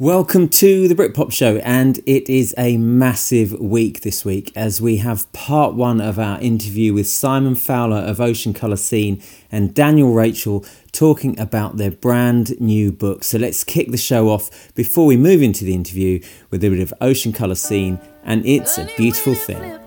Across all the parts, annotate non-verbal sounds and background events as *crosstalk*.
Welcome to the Britpop Show, and it is a massive week this week as we have part one of our interview with Simon Fowler of Ocean Colour Scene and Daniel Rachel talking about their brand new book. So let's kick the show off before we move into the interview with a bit of Ocean Colour Scene, and it's a beautiful thing.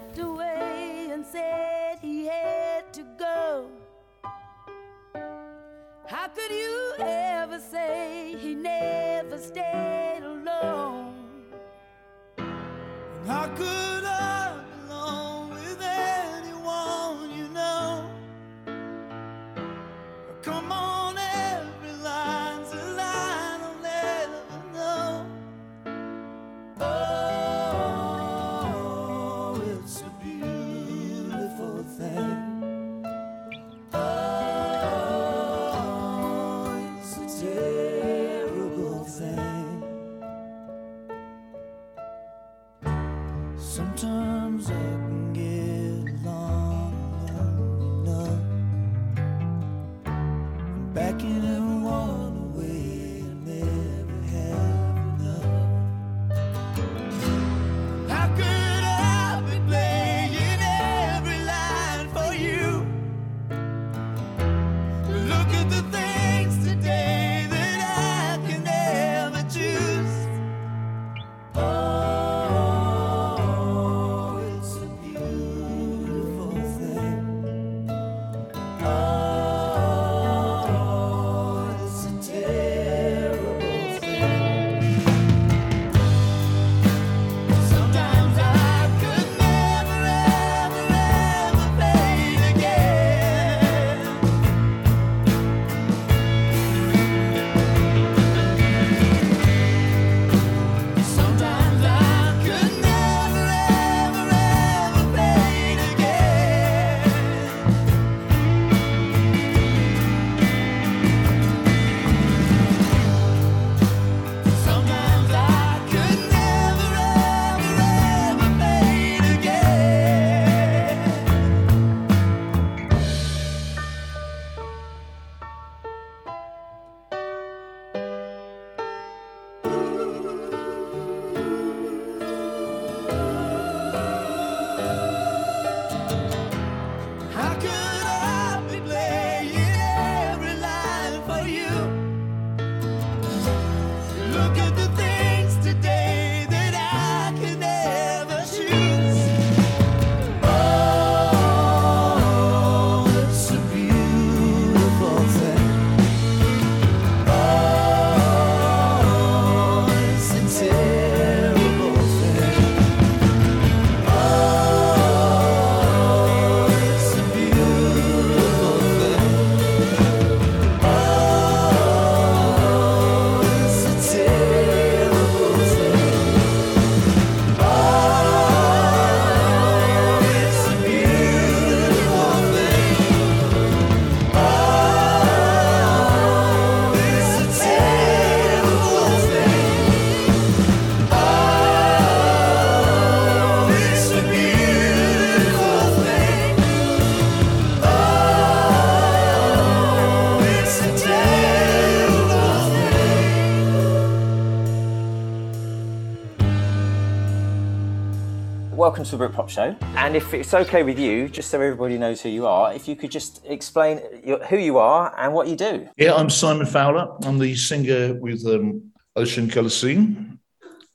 Welcome to the Britpop Show. And if it's okay with you, just so everybody knows who you are, if you could just explain who you are and what you do. Yeah, I'm Simon Fowler. I'm the singer with um, Ocean Colour Scene.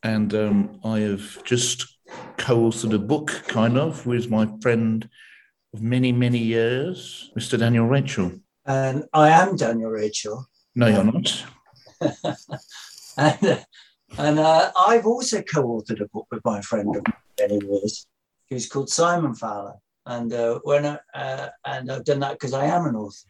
And um, I have just co authored a book, kind of, with my friend of many, many years, Mr. Daniel Rachel. And I am Daniel Rachel. No, you're not. *laughs* and and uh, I've also co authored a book with my friend of many years. He's called Simon Fowler, and uh, when I, uh, and I've done that because I am an author.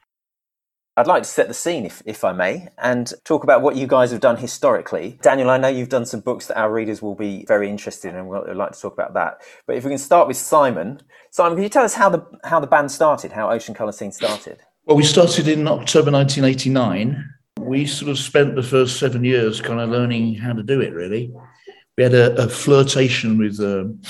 I'd like to set the scene, if, if I may, and talk about what you guys have done historically. Daniel, I know you've done some books that our readers will be very interested in, and we'd like to talk about that. But if we can start with Simon, Simon, can you tell us how the how the band started, how Ocean Colour Scene started? Well, we started in October 1989. We sort of spent the first seven years kind of learning how to do it. Really, we had a, a flirtation with. Um,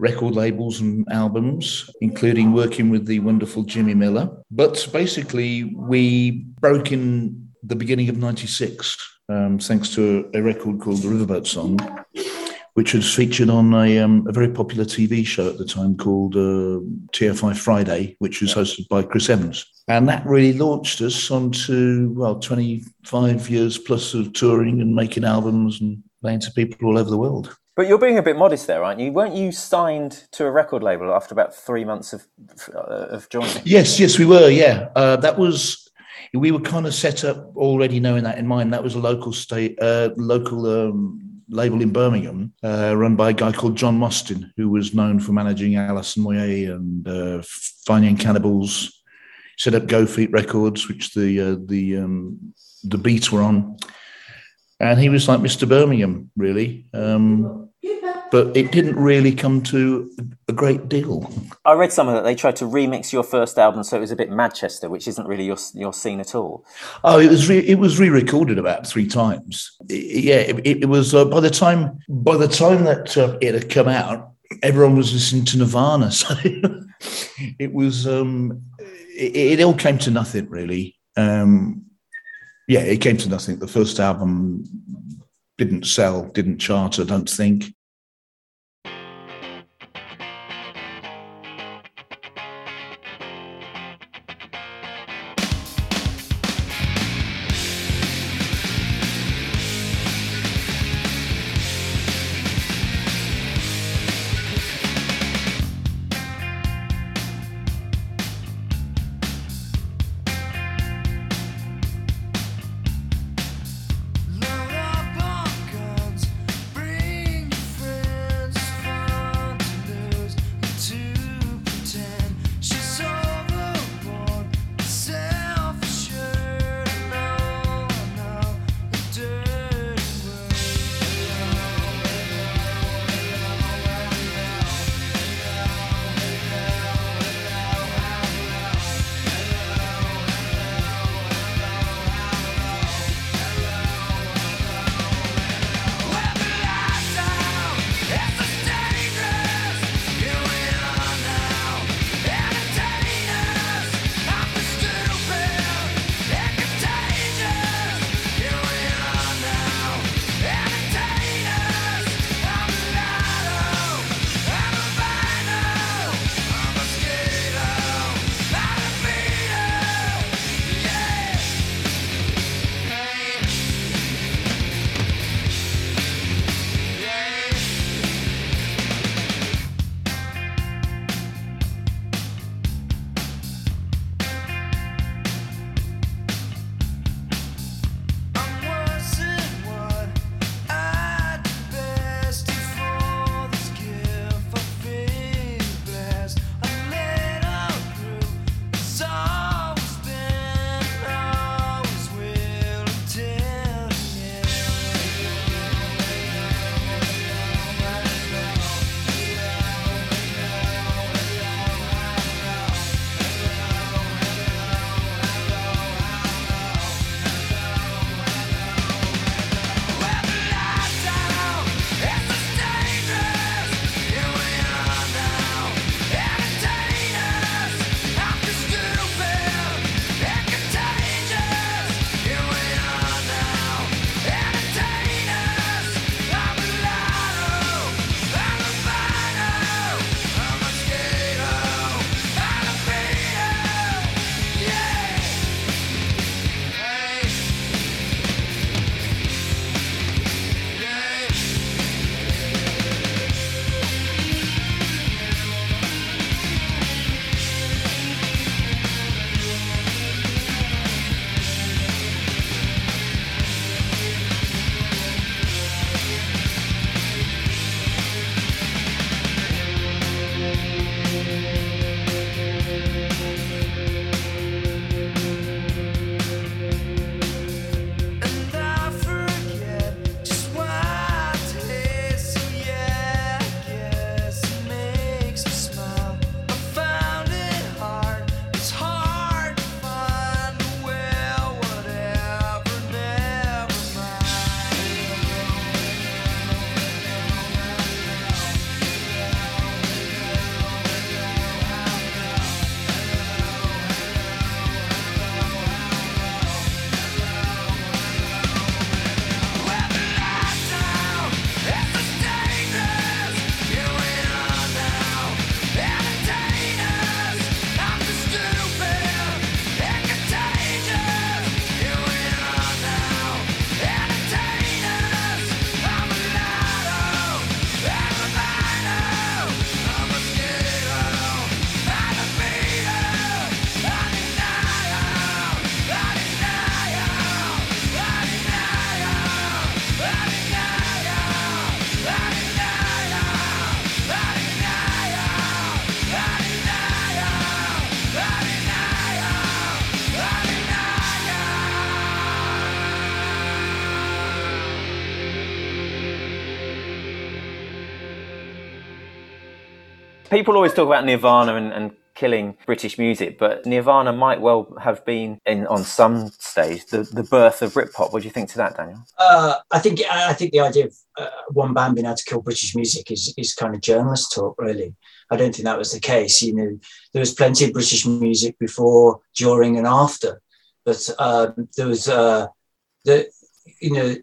record labels and albums, including working with the wonderful Jimmy Miller. But basically, we broke in the beginning of 96 um, thanks to a, record called The Riverboat Song, which was featured on a, um, a very popular TV show at the time called uh, TFI Friday, which was hosted by Chris Evans. And that really launched us onto, well, 25 years plus of touring and making albums and playing to people all over the world. But you're being a bit modest there, aren't you? Weren't you signed to a record label after about three months of uh, of joining? Yes, yes, we were. Yeah, uh, that was. We were kind of set up already, knowing that in mind. That was a local state, uh, local um, label in Birmingham, uh, run by a guy called John Mostyn, who was known for managing Alison Moyet and uh, Fine Young Cannibals. Set up Go Feet Records, which the uh, the um, the Beats were on, and he was like Mr. Birmingham, really. Um, but it didn't really come to a great deal. I read somewhere that they tried to remix your first album, so it was a bit Manchester, which isn't really your your scene at all. Oh, it was re- it was re-recorded about three times. It, yeah, it, it was uh, by the time by the time that uh, it had come out, everyone was listening to Nirvana, *laughs* so it was um, it, it, all came to nothing really. Um, yeah, it came to nothing. The first album didn't sell, didn't chart. I don't think. People always talk about Nirvana and, and killing British music, but Nirvana might well have been in on some stage the, the birth of Britpop. What do you think to that, Daniel? Uh, I think I think the idea of uh, one band being able to kill British music is is kind of journalist talk, really. I don't think that was the case. You know, there was plenty of British music before, during, and after, but uh, there was uh, the you know.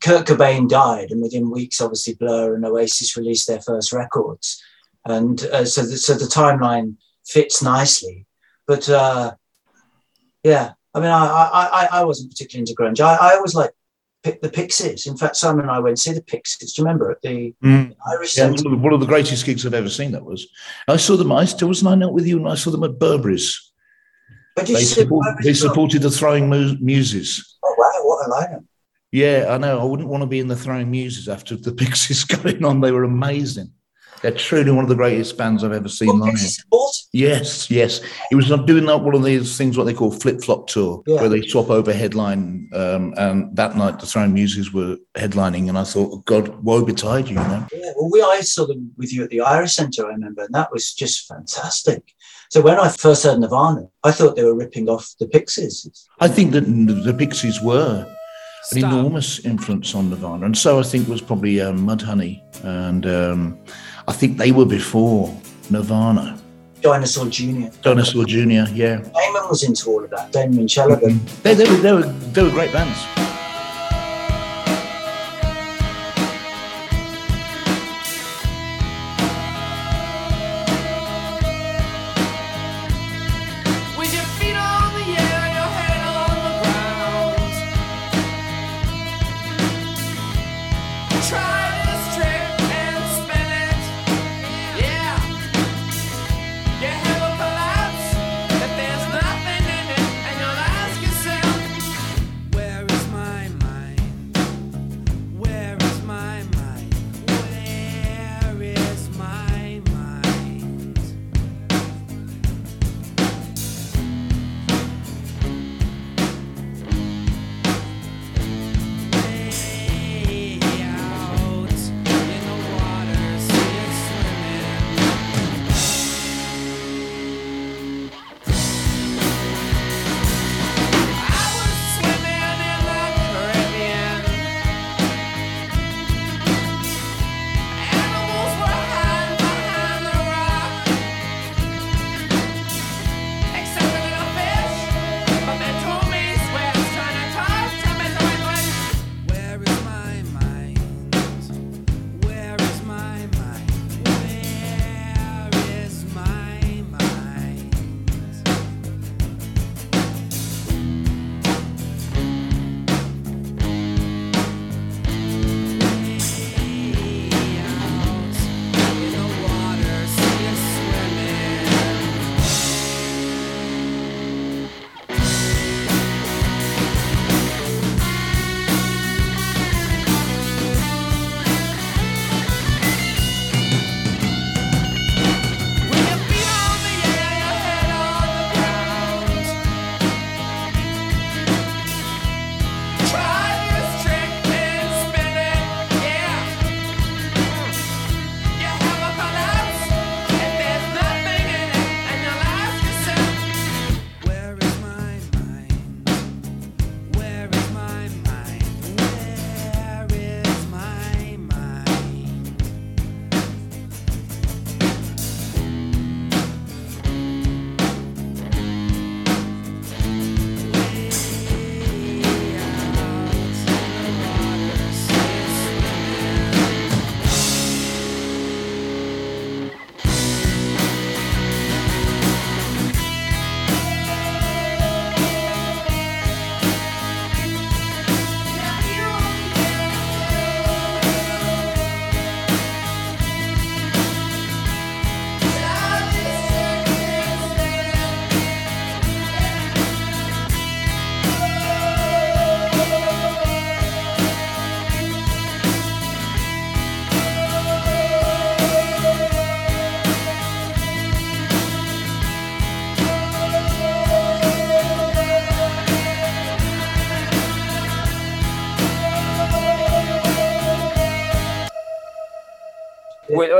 Kurt Cobain died, and within weeks, obviously, Blur and Oasis released their first records, and uh, so the, so the timeline fits nicely. But uh, yeah, I mean, I, I I wasn't particularly into grunge. I, I always like the Pixies. In fact, Simon and I went to see the Pixies. Do you remember at the mm. Irish yeah, Centre? One of the greatest gigs I've ever seen. That was. I saw them. I still wasn't I not with you, and I saw them at Burberry's. They, support, they supported the Throwing Muses. Oh wow! What a lineup! Yeah, I know. I wouldn't want to be in the Throwing Muses after the Pixies *laughs* going on. They were amazing. They're truly one of the greatest bands I've ever seen live. Yes, yes. He was doing that one of these things what they call flip flop tour, yeah. where they swap over headline. Um, and that night, the Throwing Muses were headlining, and I thought, God, woe betide you, you know. Yeah, well, we I saw them with you at the Irish Centre, I remember, and that was just fantastic. So when I first heard Nirvana, I thought they were ripping off the Pixies. I think that the Pixies were an enormous influence on Nirvana, and so I think was probably um, Mudhoney and. Um, I think they were before Nirvana. Dinosaur Jr. Dinosaur Jr. Yeah. Damon was into all of that. Damon Chalaban. Mm-hmm. They, they, were, they, were, they were great bands.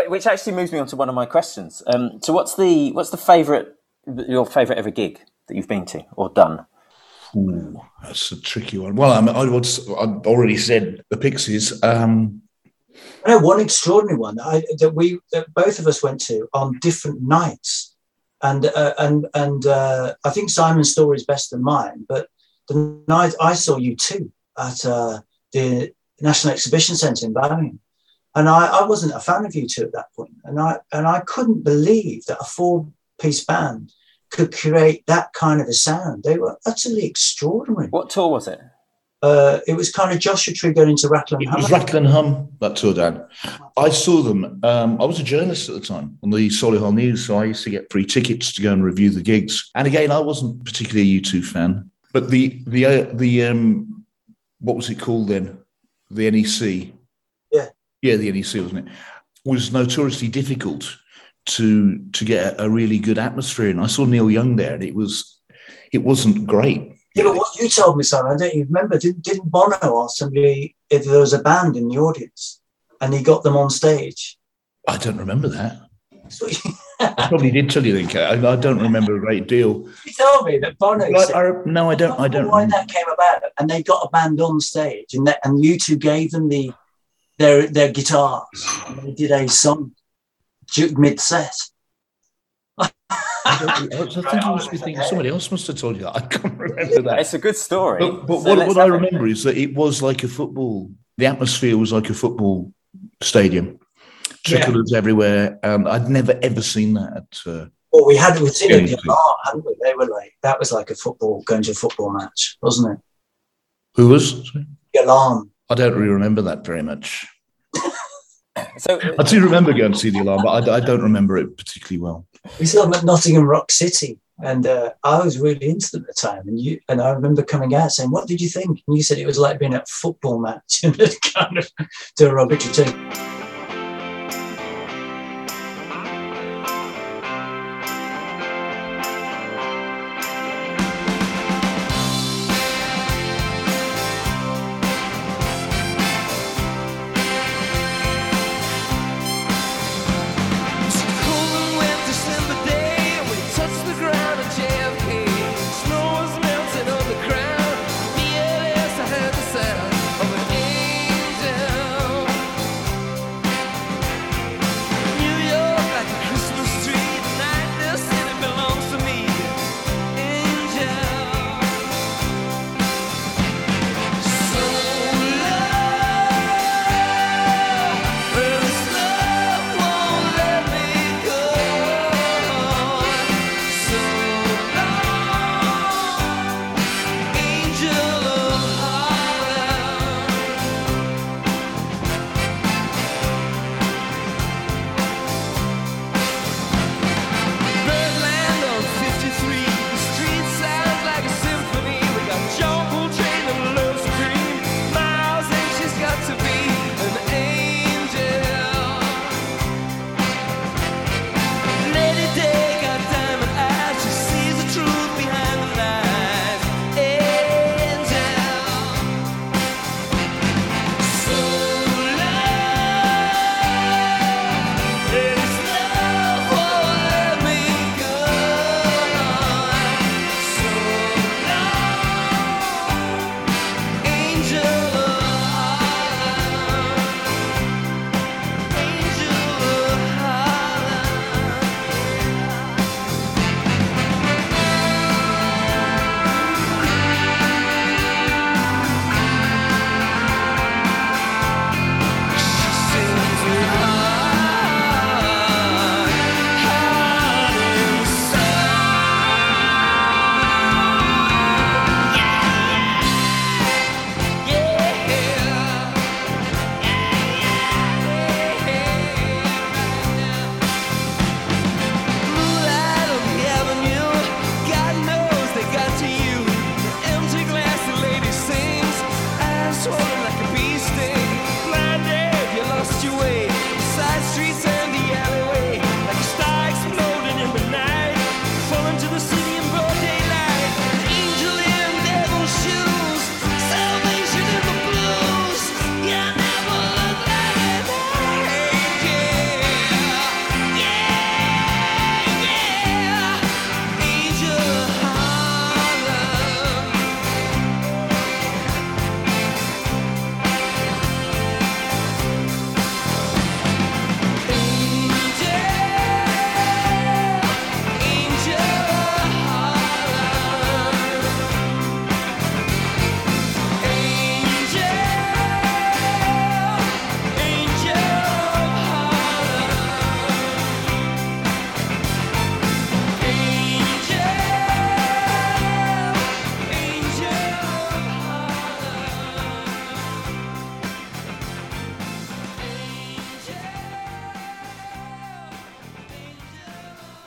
Which actually moves me on to one of my questions. Um, so, what's the what's the favourite your favourite ever gig that you've been to or done? Ooh, that's a tricky one. Well, I, I would I already said the Pixies. Um, I know one extraordinary one I, that we that both of us went to on different nights, and uh, and and uh, I think Simon's story is better than mine. But the night I saw U2 at uh, the National Exhibition Centre in Birmingham, and I, I wasn't a fan of U2 at that point, and I and I couldn't believe that a four piece band could create that kind of a sound. They were utterly extraordinary. What tour was it? Uh, it was kind of Joshua Tree going into Rattle and Hum. It was Rattle and Hum, that tour, Dan. I saw them. Um, I was a journalist at the time on the Solihull News, so I used to get free tickets to go and review the gigs. And again, I wasn't particularly a U2 fan, but the the uh, the um, what was it called then? The NEC. Yeah. The NEC wasn't it? Was notoriously difficult to to get a, really good atmosphere. And I saw Neil Young there, and it was it wasn't great. Yeah, but what you told me, Simon, I don't even remember. Didn't, didn't Bono ask somebody if there was a band in the audience and he got them on stage? I don't remember that. I probably did tell you, think I, I, don't remember a great deal. *laughs* You told me that Bono. Said, I, no, I don't. I don't. Why that came about, and they got a band on stage, and that, and U2 gave them the their their guitars, and they did a song mid set. I, think I was thinking somebody else must have told you that. I can't remember that. It's a good story. But, but so what, what I remember is that it was like a football. The atmosphere was like a football stadium. Tricklers yeah. everywhere, and I'd never ever seen that. At, uh, well, we had with Tina Galan, hadn't we? They were like that was like a football going to a football match, wasn't it? Who was? Galan. I don't really remember that very much. So I do remember going to see the alarm, but I, I don't remember it particularly well. We saw them at Nottingham Rock City, and uh, I was really into them at the time. And you and I remember coming out saying, "What did you think?" And you said it was like being at a football match, *laughs* and kind of derogatory too.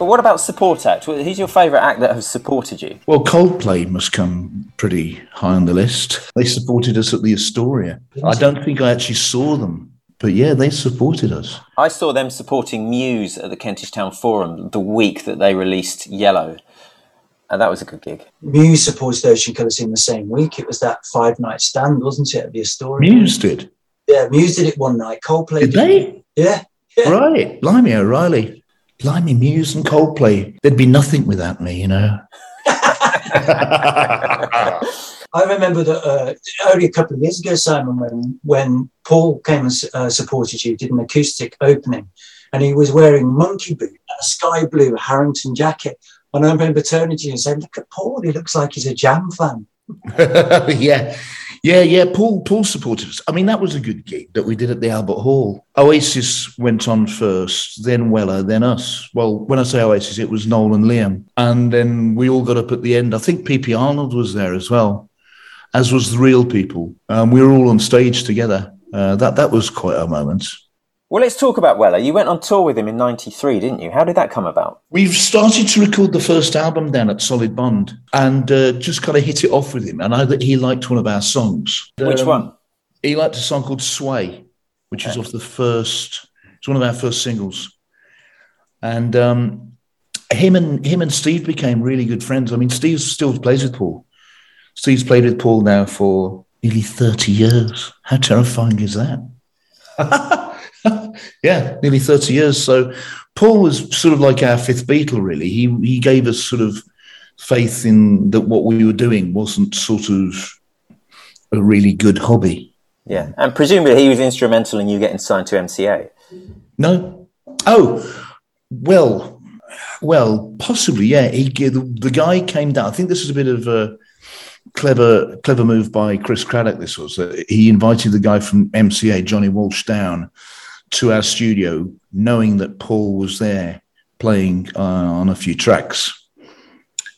But what about support act? Who's your favourite act that has supported you? Well, Coldplay must come pretty high on the list. They supported us at the Astoria. I don't think I actually saw them, but yeah, they supported us. I saw them supporting Muse at the Kentish Town Forum the week that they released Yellow. And that was a good gig. Muse supported Ocean Colour Scene the same week. It was that five night stand, wasn't it, at the Astoria? Muse did. Yeah, Muse did it one night. Coldplay Did they? Yeah. yeah. Right. Blimey O'Reilly. Blimey Muse and Coldplay. There'd be nothing without me, you know. *laughs* I remember that uh, only a couple of years ago, Simon, when when Paul came and uh, supported you, did an acoustic opening, and he was wearing monkey boot and a sky blue Harrington jacket. And I remember turning to you and saying, "Look at Paul; he looks like he's a Jam fan." *laughs* yeah, yeah, yeah. Paul, Paul supported us. I mean, that was a good gig that we did at the Albert Hall. Oasis went on first, then Weller, then us. Well, when I say Oasis, it was Noel and Liam, and then we all got up at the end. I think PP Arnold was there as well, as was the real people. Um, we were all on stage together. Uh, that that was quite a moment. Well, let's talk about Weller. You went on tour with him in '93, didn't you? How did that come about? We've started to record the first album then at Solid Bond and uh, just kind of hit it off with him. And I, that he liked one of our songs. Which Um, one? He liked a song called Sway, which is off the first, it's one of our first singles. And um, him and him and Steve became really good friends. I mean, Steve still plays with Paul. Steve's played with Paul now for nearly 30 years. How terrifying is that? *laughs* *laughs* yeah, nearly 30 years. So Paul was sort of like our fifth Beatle, really. He he gave us sort of faith in that what we were doing wasn't sort of a really good hobby. Yeah, and presumably he was instrumental in you getting signed to MCA. No. Oh, well, well, possibly. Yeah, he the, the guy came down. I think this was a bit of a clever clever move by Chris Cradock. This was uh, he invited the guy from MCA, Johnny Walsh, down to our studio, knowing that Paul was there playing uh, on a few tracks.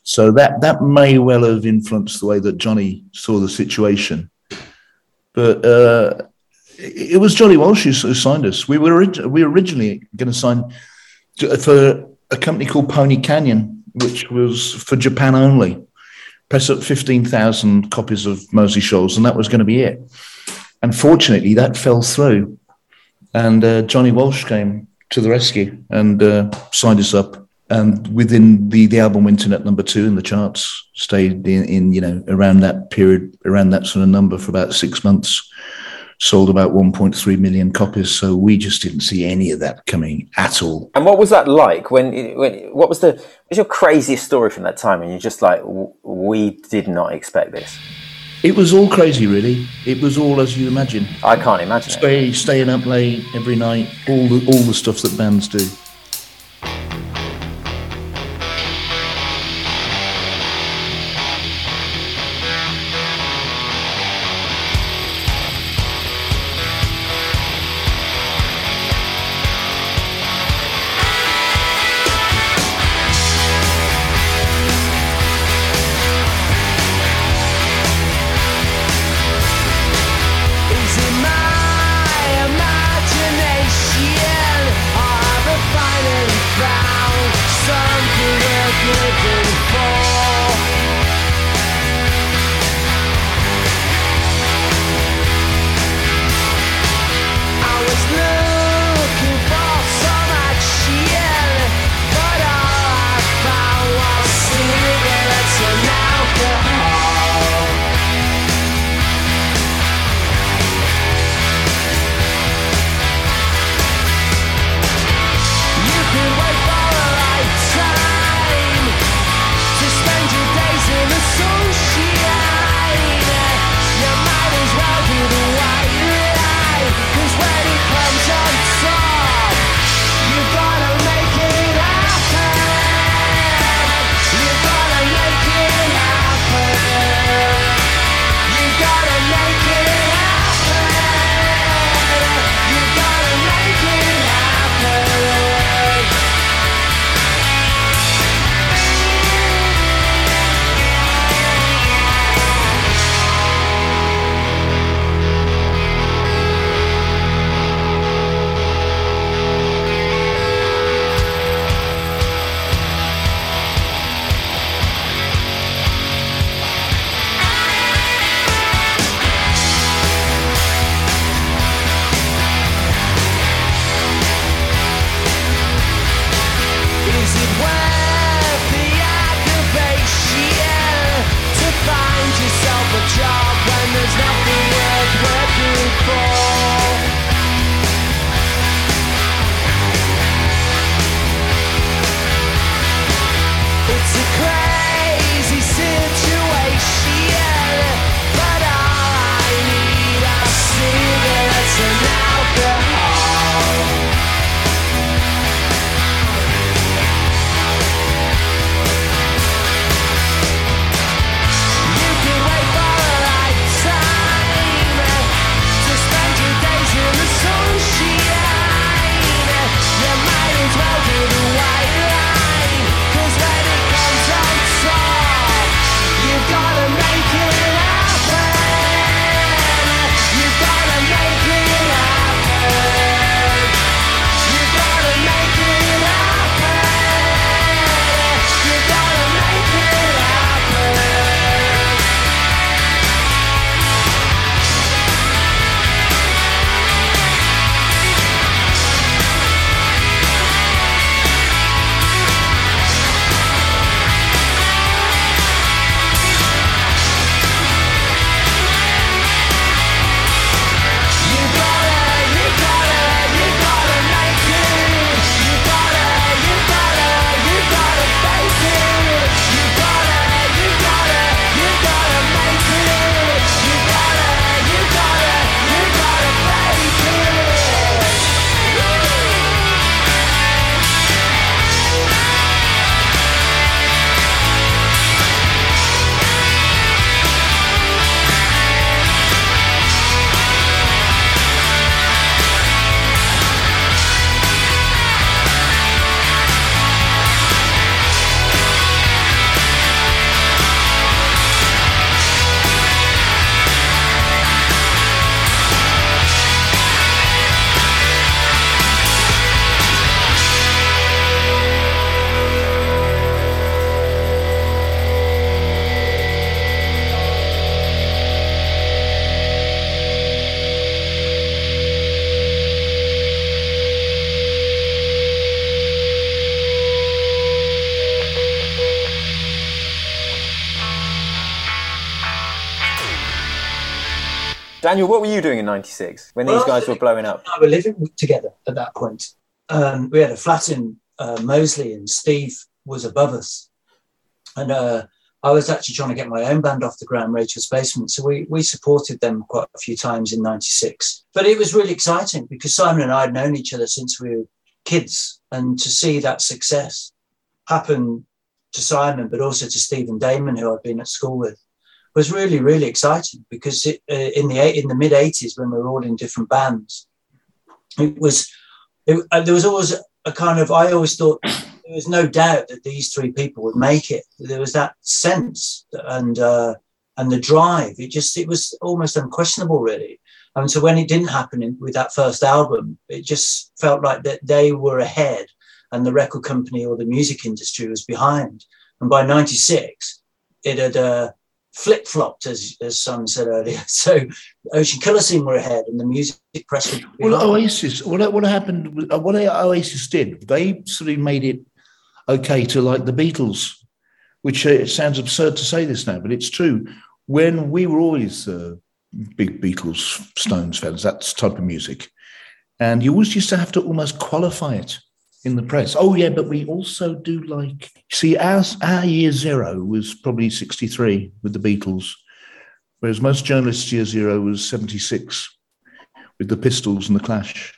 So that that may well have influenced the way that Johnny saw the situation. But uh, it was Johnny Walsh who signed us. We were we were originally going to sign for a company called Pony Canyon, which was for Japan only. Press up fifteen thousand copies of Moseley Shoals, and that was going to be it. Unfortunately, that fell through, and uh, Johnny Walsh came to the rescue and uh, signed us up. And within the the album went in at number two in the charts, stayed in, in you know around that period, around that sort of number for about six months sold about 1.3 million copies. So we just didn't see any of that coming at all. And what was that like? When, when what was the was your craziest story from that time? And you're just like, "W- we did not expect this. It was all crazy, really. It was all as you imagine. I can't imagine. Stay, staying up late every night, all the all the stuff that bands do. Daniel, what were you doing in '96 when well, these guys were blowing up? I were living together at that point. Um, we had a flat in uh, Moseley, and Steve was above us, and uh, I was actually trying to get my own band off the ground, Rachel's Basement. So we we supported them quite a few times in '96. But it was really exciting because Simon and I had known each other since we were kids, and to see that success happen to Simon, but also to Stephen Damon, who I'd been at school with, was really really exciting because it, uh, in the in the mid '80s when we were all in different bands, it was it, uh, there was always a kind of I always thought there was no doubt that these three people would make it. There was that sense and uh, and the drive. It just it was almost unquestionable, really. And so when it didn't happen in, with that first album, it just felt like that they were ahead, and the record company or the music industry was behind. And by '96, it had uh, flip flopped, as as Sam said earlier. *laughs* So Ocean Colour Scene were ahead, and the music press. Well, Oasis. What what happened? What Oasis did, they sort of made it okay to like the Beatles, which uh, it sounds absurd to say this now, but it's true. When we were always uh, big Beatles, Stones fans, that type of music, and you always used to have to almost qualify it in the press. Oh yeah, but we also do like see our our year zero was probably sixty three with the Beatles, whereas most journalists' year zero was seventy six with the Pistols and the Clash.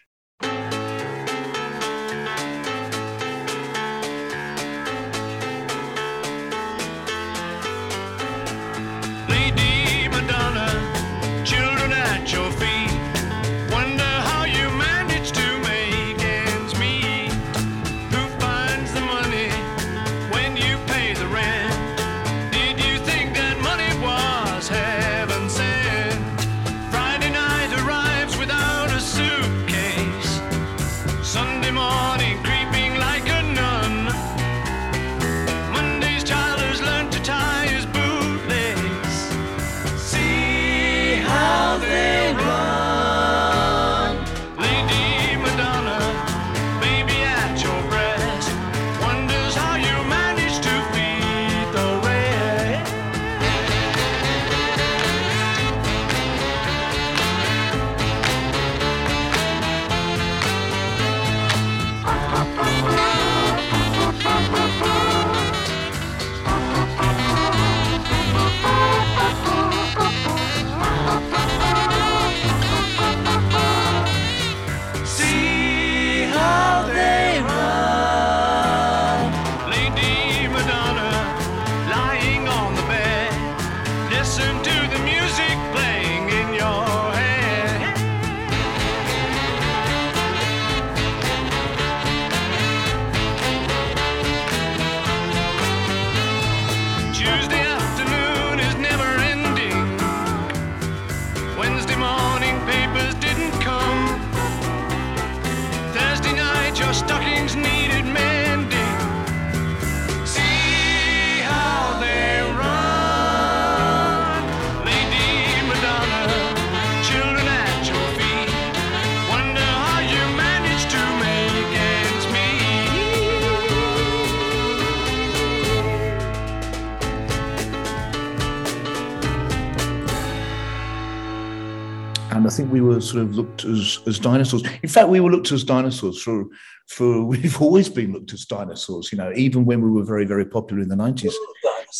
Think we were sort of looked as, as dinosaurs. In fact, we were looked as dinosaurs for for *laughs* we've always been looked as dinosaurs. You know, even when we were very very popular in the nineties,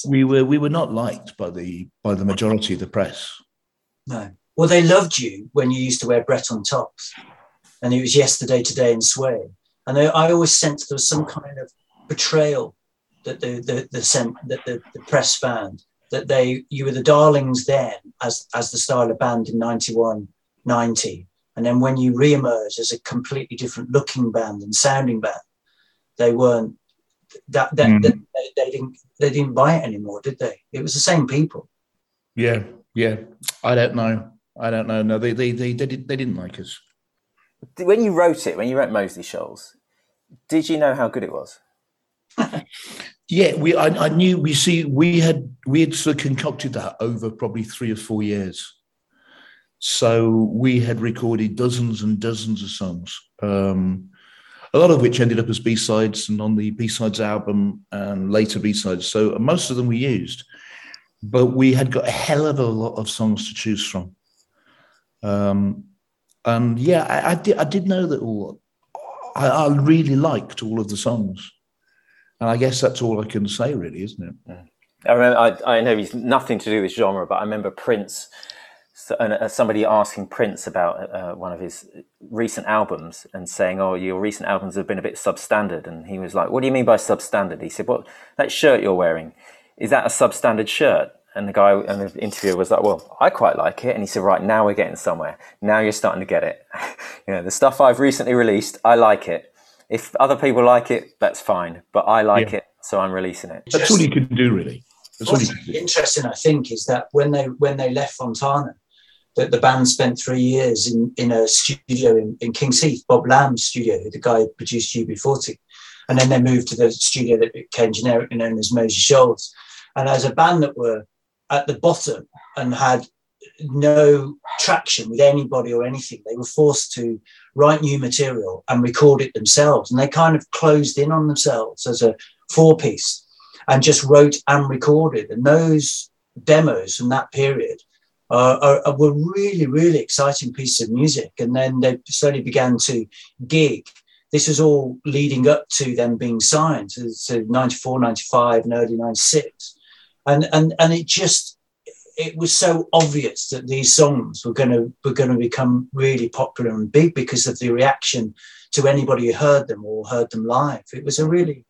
we were we were not liked by the by the majority of the press. No, well, they loved you when you used to wear Breton tops, and it was yesterday, today, and sway. And I, I always sensed there was some kind of betrayal that the the, the sent that the, the press found that they you were the darlings then as as the style of band in 91 90. And then when you re-emerge as a completely different looking band and sounding band, they weren't that, that, mm. that they, they, didn't they didn't buy it anymore, did they? It was the same people. Yeah, yeah. I don't know. I don't know. No, they they they they, did, they didn't like us. When you wrote it, when you wrote Moseley Shoals, did you know how good it was? Yeah, we I, I knew we see we had we had sort of concocted that over probably three or four years. So we had recorded dozens and dozens of songs, um, a lot of which ended up as B sides and on the B sides album and later B sides. So most of them we used, but we had got a hell of a lot of songs to choose from. Um, and yeah, I, I, did. I did know that all. I, I, really liked all of the songs, and I guess that's all I can say, really, isn't it? Yeah. I, remember, I, I know he's nothing to do with genre, but I remember Prince uh, somebody asking Prince about uh, one of his recent albums and saying, "Oh, your recent albums have been a bit substandard," and he was like, "What do you mean by substandard?" He said, "Well, that shirt you're wearing is that a substandard shirt?" And the guy and the interviewer was like, "Well, I quite like it." And he said, "Right now we're getting somewhere. Now you're starting to get it. *laughs* you know, the stuff I've recently released, I like it. If other people like it, that's fine, but I like yeah. it, so I'm releasing it." That's all you can do, really. That's What's interesting, I think, is that when they when they left Fontana, that the band spent three years in, in a studio in, in King's Heath, Bob Lamb's studio, the guy who produced UB40. And then they moved to the studio that became generically known as Moseley Shoals. And as a band that were at the bottom and had no traction with anybody or anything, they were forced to write new material and record it themselves. And they kind of closed in on themselves as a four piece and just wrote and recorded. And those demos from that period uh, are, were really, really exciting pieces of music. And then they slowly began to gig. This was all leading up to them being signed to, to 94, 95, and early 96. And, and, and it just, it was so obvious that these songs were going to were going to become really popular and big because of the reaction to anybody who heard them or heard them live. It was a really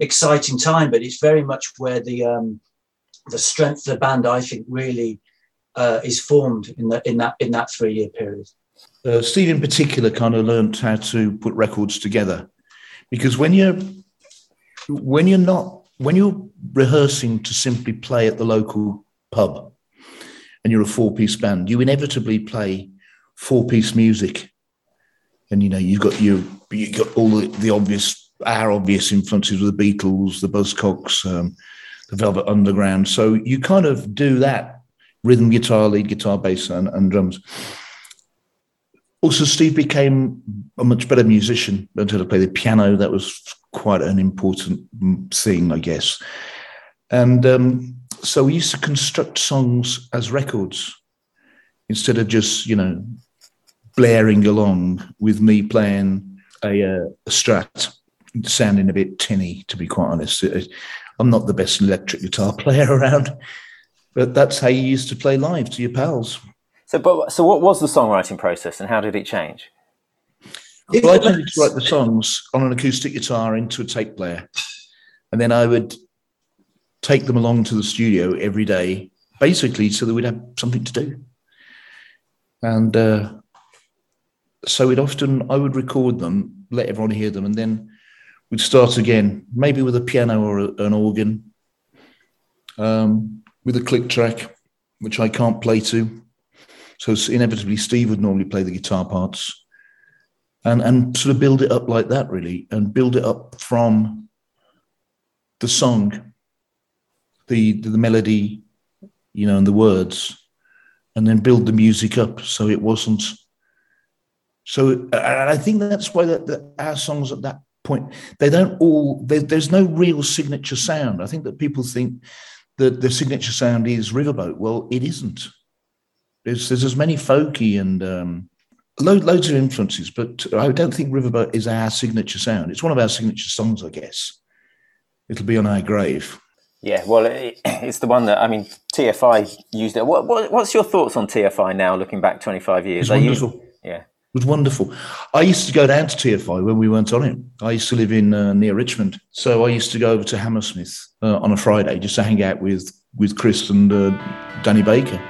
exciting time, but it's very much where the um, the strength of the band, I think, really uh, is formed in that in that in that three year period. Uh, Steve, in particular, kind of learned how to put records together, because when you're when you're not when you're rehearsing to simply play at the local pub, and you're a four piece band, you inevitably play four piece music, and you know you've got you you got all the, the obvious our obvious influences with the Beatles, the Buzzcocks, um, the Velvet Underground. So you kind of do that rhythm guitar, lead guitar, bass, and, and drums. Also, Steve became a much better musician, learned how to play the piano. That was quite an important thing, I guess. And um, so we used to construct songs as records instead of just, you know, blaring along with me playing a, uh, a strat, sounding a bit tinny, to be quite honest. I'm not the best electric guitar *laughs* player around. But that's how you used to play live to your pals. So, but so what was the songwriting process, and how did it change? Well, I tended to write the songs on an acoustic guitar into a tape player, and then I would take them along to the studio every day, basically, so that we'd have something to do. And uh, so it often I would record them, let everyone hear them, and then we'd start again, maybe with a piano or a, an organ. Um, with a click track, which I can't play to. So inevitably, Steve would normally play the guitar parts, and and sort of build it up like that, really, and build it up from the song, the the melody, you know, and the words, and then build the music up so it wasn't. So I think that's why that, that our songs at that point they don't all there's no real signature sound. I think that people think that the signature sound is Riverboat. Well, it isn't. There's, there's as many folky and um, load, loads of influences, but I don't think Riverboat is our signature sound. It's one of our signature songs, I guess. It'll be on our grave. Yeah, well, it, *clears throat* it's the one that I mean. TFI used it. What, what, what's your thoughts on TFI now, looking back twenty five years? It's wonderful. You, yeah, it was wonderful. I used to go down to TFI when we weren't on it. I used to live in uh, near Richmond, so I used to go over to Hammersmith uh, on a Friday just to hang out with with Chris and uh, Danny Baker.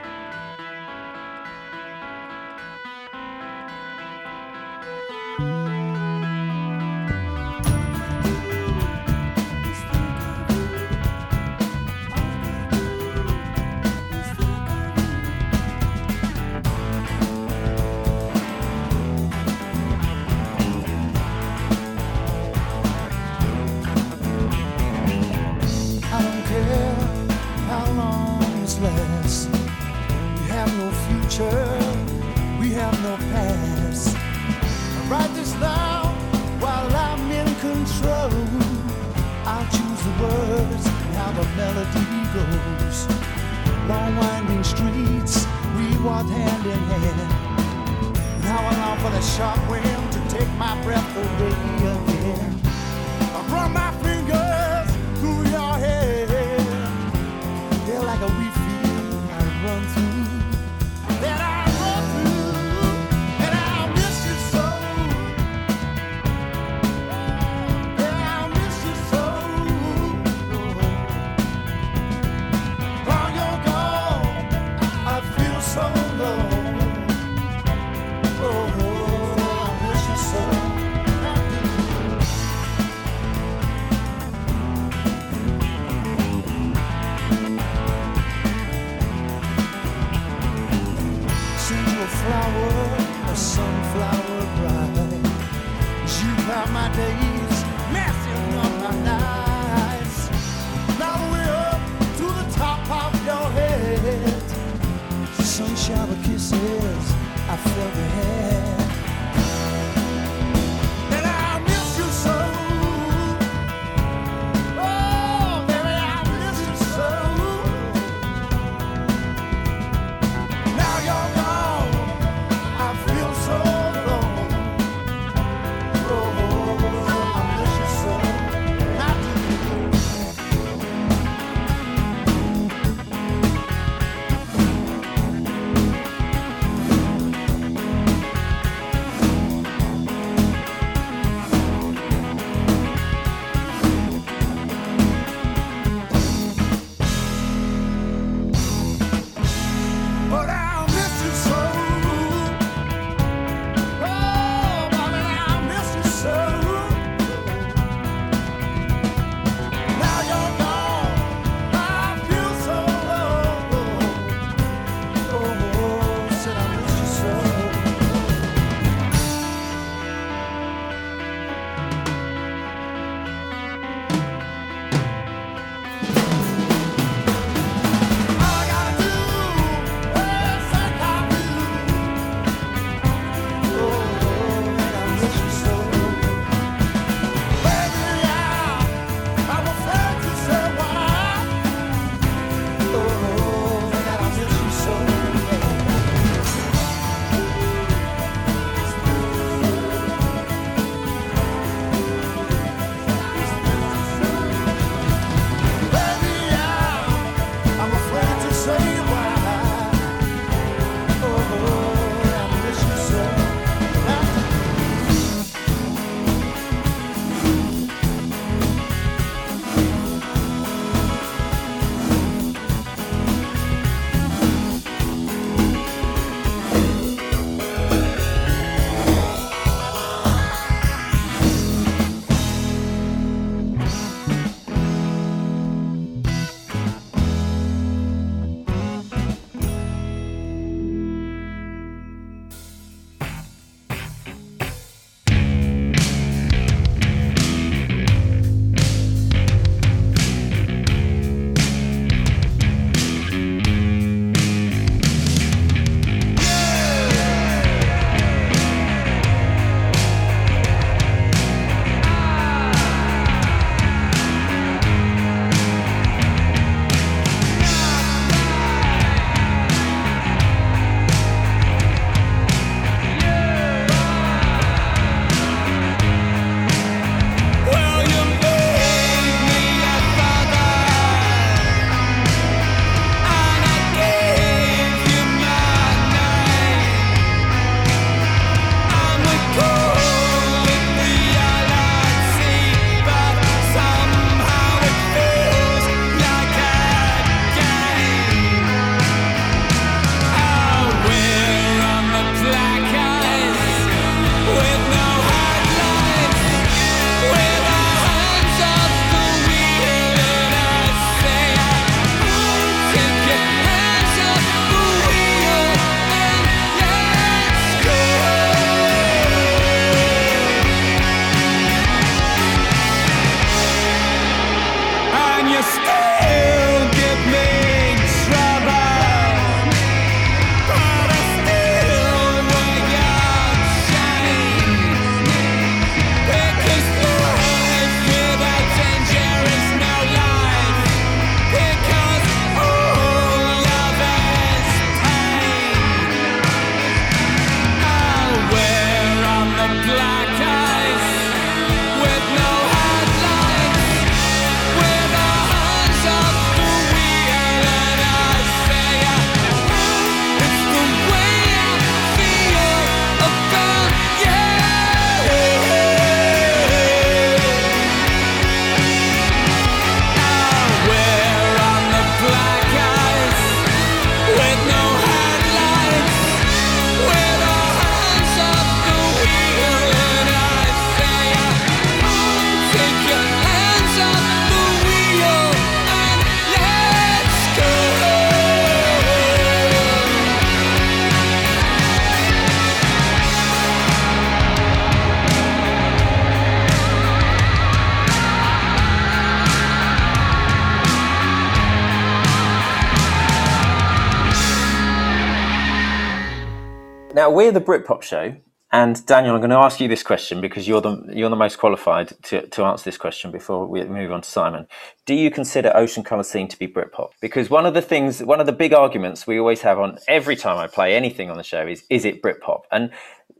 The Britpop show, and Daniel, I'm going to ask you this question because you're the you're the most qualified to, to answer this question before we move on to Simon. Do you consider Ocean Colour Scene to be Britpop? Because one of the things, one of the big arguments we always have on every time I play anything on the show is is it Britpop? And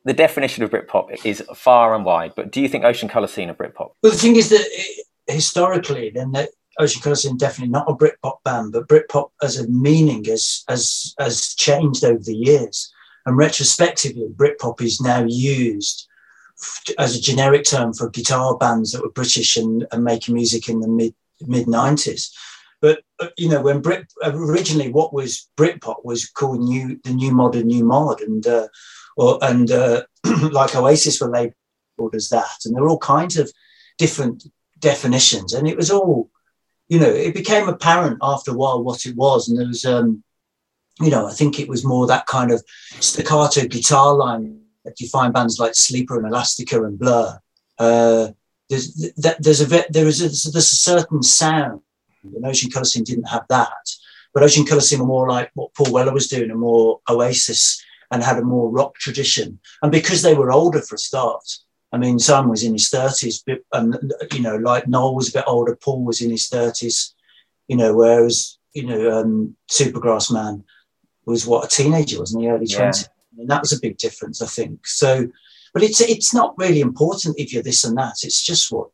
the definition of Britpop is far and wide. But do you think Ocean Colour Scene are Britpop? Well, the thing is that eh, historically, then that Ocean Colour Scene definitely not a Britpop band, but Britpop as a meaning has has has changed over the years. And retrospectively, Britpop is now used as a generic term for guitar bands that were British and, and making music in the mid mid nineties. But uh, you know, when Brit originally what was Britpop was called new the new modern new mod, and uh, or and uh, *clears throat* like Oasis were labelled as that, and there were all kinds of different definitions, and it was all, you know, it became apparent after a while what it was, and there was um, you know, I think it was more that kind of staccato guitar line that you find bands like Sleeper and Elastica and Blur. Uh, there's there's a there is a, there's a certain sound. And Ocean Colour Scene didn't have that, but Ocean Colour Scene were more like what Paul Weller was doing, a more Oasis, and had a more rock tradition. And because they were older for a start, I mean, Simon was in his thirties, and you know, like Noel was a bit older, Paul was in his thirties, you know, whereas you know, um, Supergrass Man was what a teenager was in the early Yeah. 20s. And that was a big difference, I think. So, but it's it's not really important if you're this and that. It's just what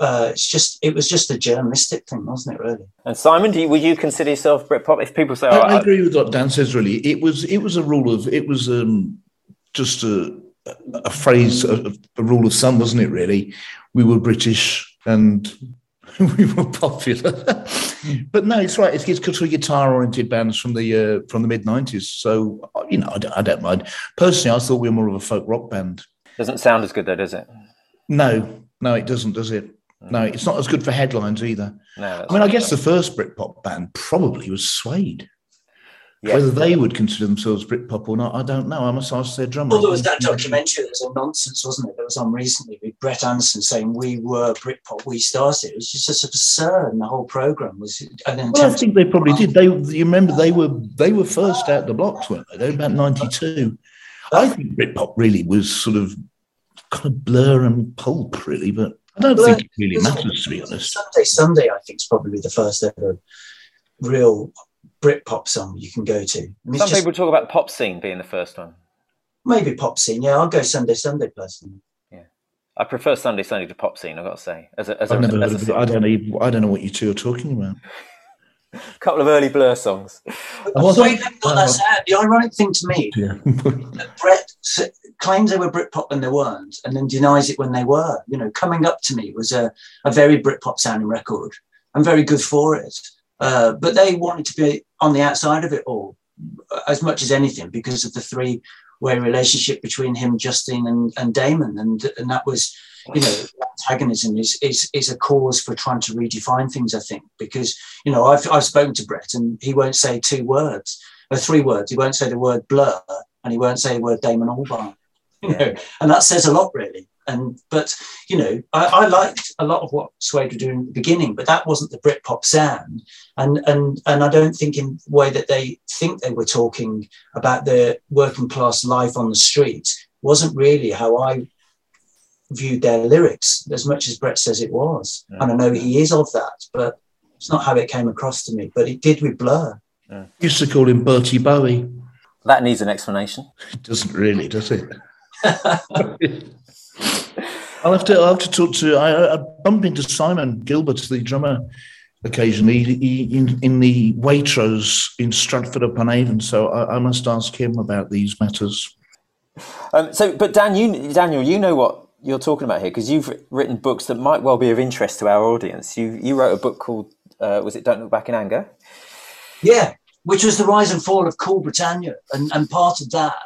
uh, it's just it was just a journalistic thing, wasn't it? Really. And Simon, do you, would you consider yourself Britpop? If people say, oh, I, I I- agree with what Dan says. Really, it was it was a rule of it was um, just a, a phrase, a, a rule of thumb, wasn't it? Really, we were British and *laughs* we were popular. *laughs* but no, it's right. It's because we're guitar-oriented bands from the uh, from the mid '90s. So you know, I don't, I don't mind. Personally, I thought we were more of a folk rock band. doesn't sound as good though, does it? No, no, it doesn't, does it? No, it's not as good for headlines either. No. I mean, I guess the first Britpop band probably was Suede. Yeah. Whether they would consider themselves Britpop or not, I don't know. I must ask their drummer. Well, there was that documentary that was a nonsense, wasn't it? That was on recently with Brett Anderson saying we were Britpop, we started. It was just just absurd. And the whole program was an Well, I think they probably did. They, you remember, they were they were first out the blocks, weren't they? They were about ninety two. I think Britpop really was sort of kind of blur and pulp, really, but I don't think it really matters to be honest. Sunday Sunday, I think, is probably the first ever real Britpop song you can go to. I mean, it's Some just people talk about pop scene being the first one. maybe pop scene. Yeah, I'll go Sunday Sunday personally. Yeah, I prefer Sunday Sunday to pop scene. I've got to say, as a, as a, I've never as heard a of it. Don't even, I don't know what you two are talking about. A *laughs* couple of early Blur songs. was Sorry, it? not that sad. The ironic thing to me, *laughs* Yeah. that Brett claims they were Britpop when they weren't, and then denies it when they were. You know, coming up to me was a, a very Britpop sounding record. I'm very good for it. Uh, but they wanted to be on the outside of it all uh, as much as anything because of the three way relationship between him, Justine, and, and Damon. And, and that was, you know, antagonism is, is, is a cause for trying to redefine things, I think, because, you know, I've, I've spoken to Brett and he won't say two words or three words. He won't say the word blur and he won't say the word Damon Albarn. *laughs* You know, and that says a lot, really. And but you know, I, I liked a lot of what Suede were doing at the beginning, but that wasn't the Britpop sound. And and and I don't think in the way that they think they were talking about the working class life on the street wasn't really how I viewed their lyrics as much as Brett says it was. Yeah. And I know he is of that, but it's not how it came across to me. But it did with Blur. Used to call him Bertie Bowie. That needs an explanation. It doesn't really, does it? *laughs* I'll have to. I'll have to talk to. I, I bump into Simon Gilbert, the drummer, occasionally he, in in the Waitrose in Stratford upon Avon. So I, I must ask him about these matters. Um, so, but Dan, you, Daniel, you know what you're talking about here because you've written books that might well be of interest to our audience. You you wrote a book called uh, was it Don't Look Back in Anger? Yeah, which was the rise and fall of Cool Britannia, and and part of that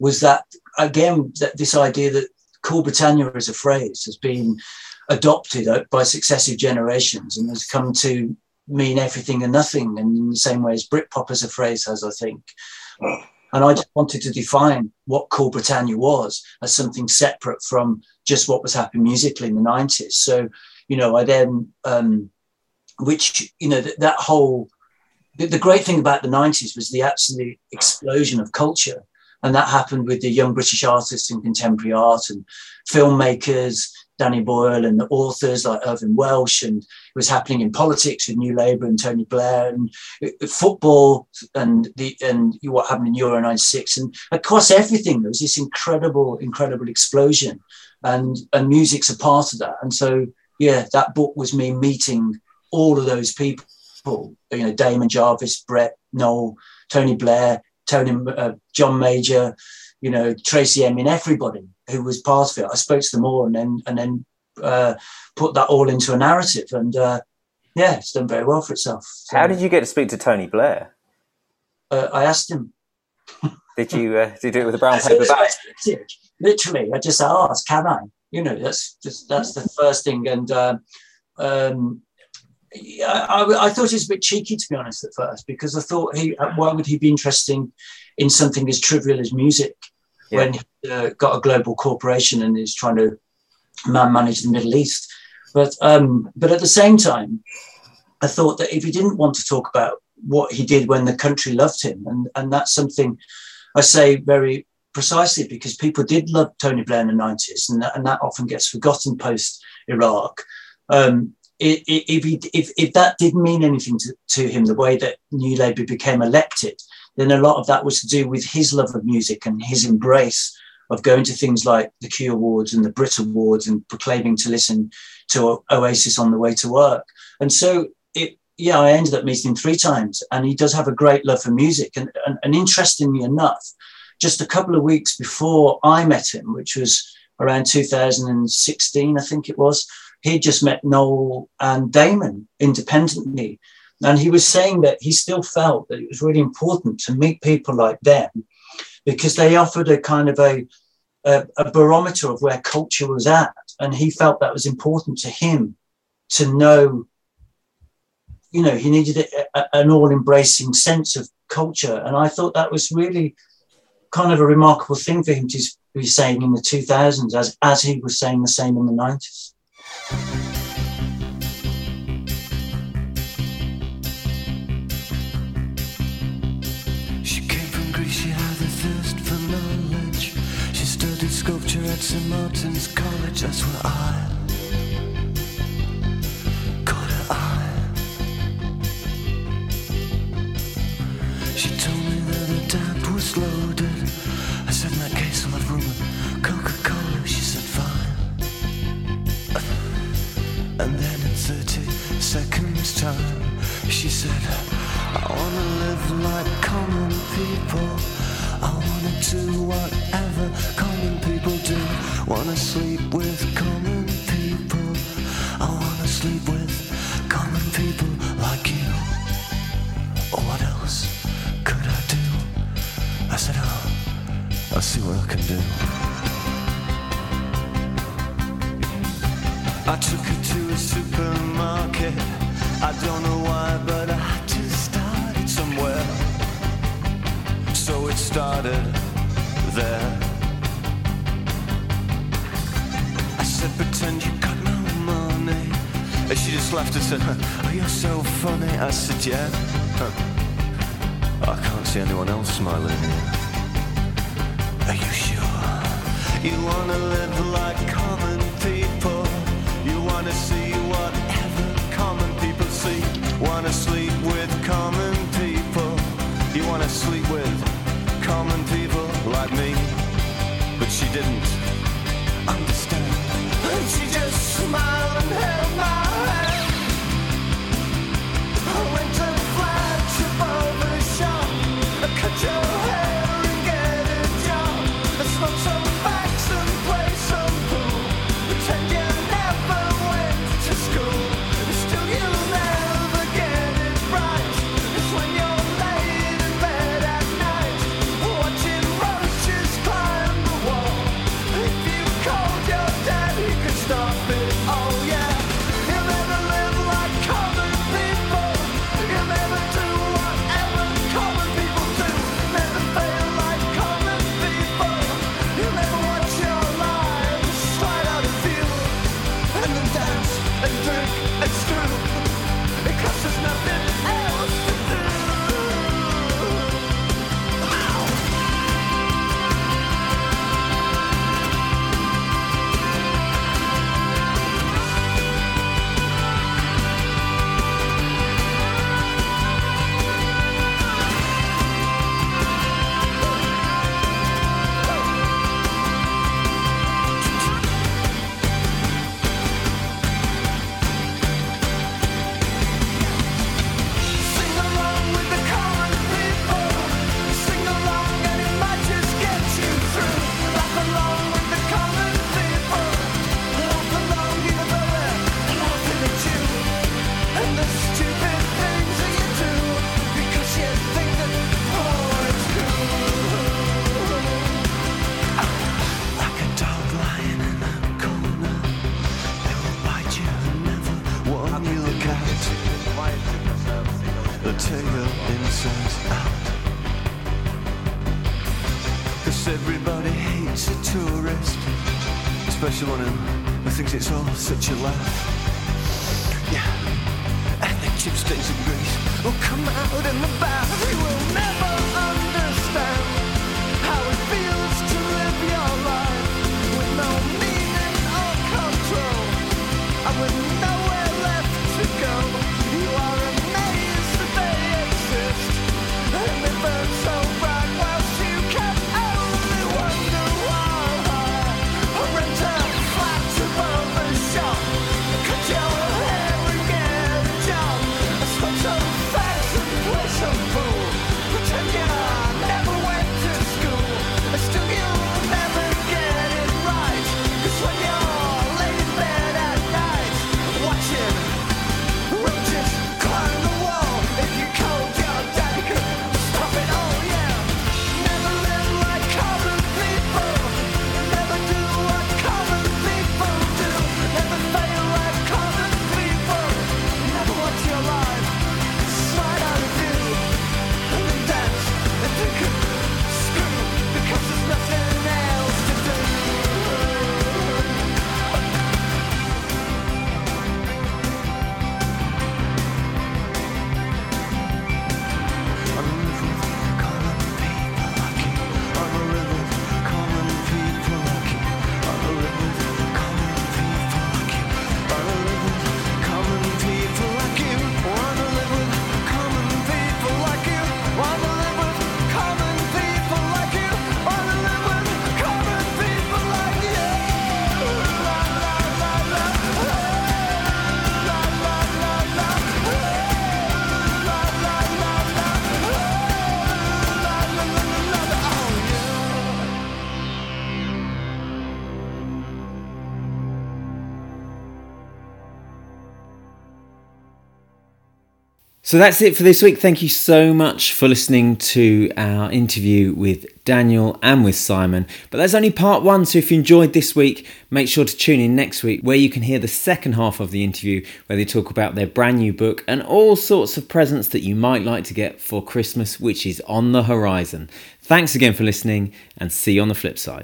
was that again that this idea that Cool Britannia as a phrase has been adopted uh, by successive generations and has come to mean everything and nothing, and in the same way as Britpop as a phrase has, I think. And I just wanted to define what Cool Britannia was as something separate from just what was happening musically in the 90s. So, you know, I then, um, which, you know, that, whole, the, the great thing about the 90s was the absolute explosion of culture. And that happened with the young British artists in contemporary art and filmmakers, Danny Boyle, and the authors like Irvine Welsh, and it was happening in politics with New Labour and Tony Blair, and uh, football, and the and what happened in Euro '96, and across everything there was this incredible, incredible explosion, and and music's a part of that, and so yeah, that book was me meeting all of those people, you know, Damon Jarvis, Brett, Noel, Tony Blair, Tony, uh, John Major, you know, Tracey Emin, everybody who was part of it. I spoke to them all and then and then uh, put that all into a narrative, and uh, yeah, it's done very well for itself. So, How did you get to speak to Tony Blair? Uh, I asked him. *laughs* did you uh, did you do it with a brown *laughs* paper bag? Literally, I just asked, "Can I?" You know, that's just that's the first thing, and uh, um, I, I, thought it was a bit cheeky to be honest at first because I thought he why would he be interesting in something as trivial as music yeah. when he uh, got a global corporation and is trying to man manage the Middle East. But um, but at the same time, I thought that if he didn't want to talk about what he did when the country loved him, and and that's something I say very precisely because people did love Tony Blair in the nineties, and that, and that often gets forgotten post Iraq. Um, if, he, if, if that didn't mean anything to, to him, the way that New Labour became elected, then a lot of that was to do with his love of music and his embrace of going to things like the Q Awards and the Brit Awards and proclaiming to listen to Oasis on the way to work. And so it, yeah, I ended up meeting him three times, and he does have a great love for music. And, and, and interestingly enough, just a couple of weeks before I met him, which was around 2016, I think it was, he just met Noel and Damon independently. And he was saying that he still felt that it was really important to meet people like them because they offered a kind of a, a, a barometer of where culture was at. And he felt that was important to him to know, you know, he needed a, a, an all embracing sense of culture. And I thought that was really kind of a remarkable thing for him to be saying in the 2000s as, as he was saying the same in the 90s. St. Martin's College, that's where I 30 seconds time She said I wanna live like common people. I wanna do dance and drink and screw. because there's nothing else. So that's it for this week. Thank you so much for listening to our interview with Daniel and with Simon. But that's only part one, so if you enjoyed this week, make sure to tune in next week where you can hear the second half of the interview where they talk about their brand new book and all sorts of presents that you might like to get for Christmas, which is on the horizon. Thanks again for listening and see you on the flip side.